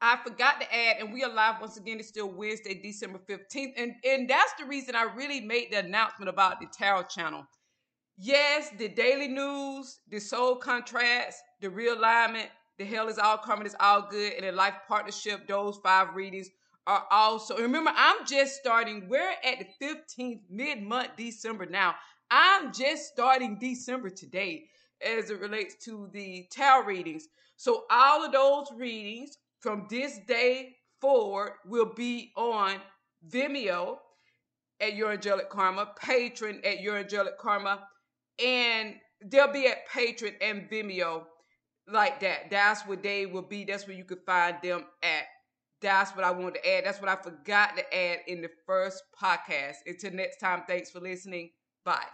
I forgot to add, and we are live once again. It's still Wednesday, December 15th. And, and that's the reason I really made the announcement about the Tarot channel. Yes, the daily news, the soul contracts, the realignment, the hell is all coming, it's all good, and the life partnership, those five readings are also. Remember, I'm just starting. We're at the 15th, mid month, December now. I'm just starting December today as it relates to the tarot readings. So all of those readings from this day forward will be on Vimeo at Your Angelic Karma, Patreon at Your Angelic Karma, and they'll be at Patreon and Vimeo like that. That's where they will be. That's where you can find them at. That's what I wanted to add. That's what I forgot to add in the first podcast. Until next time, thanks for listening. Bye.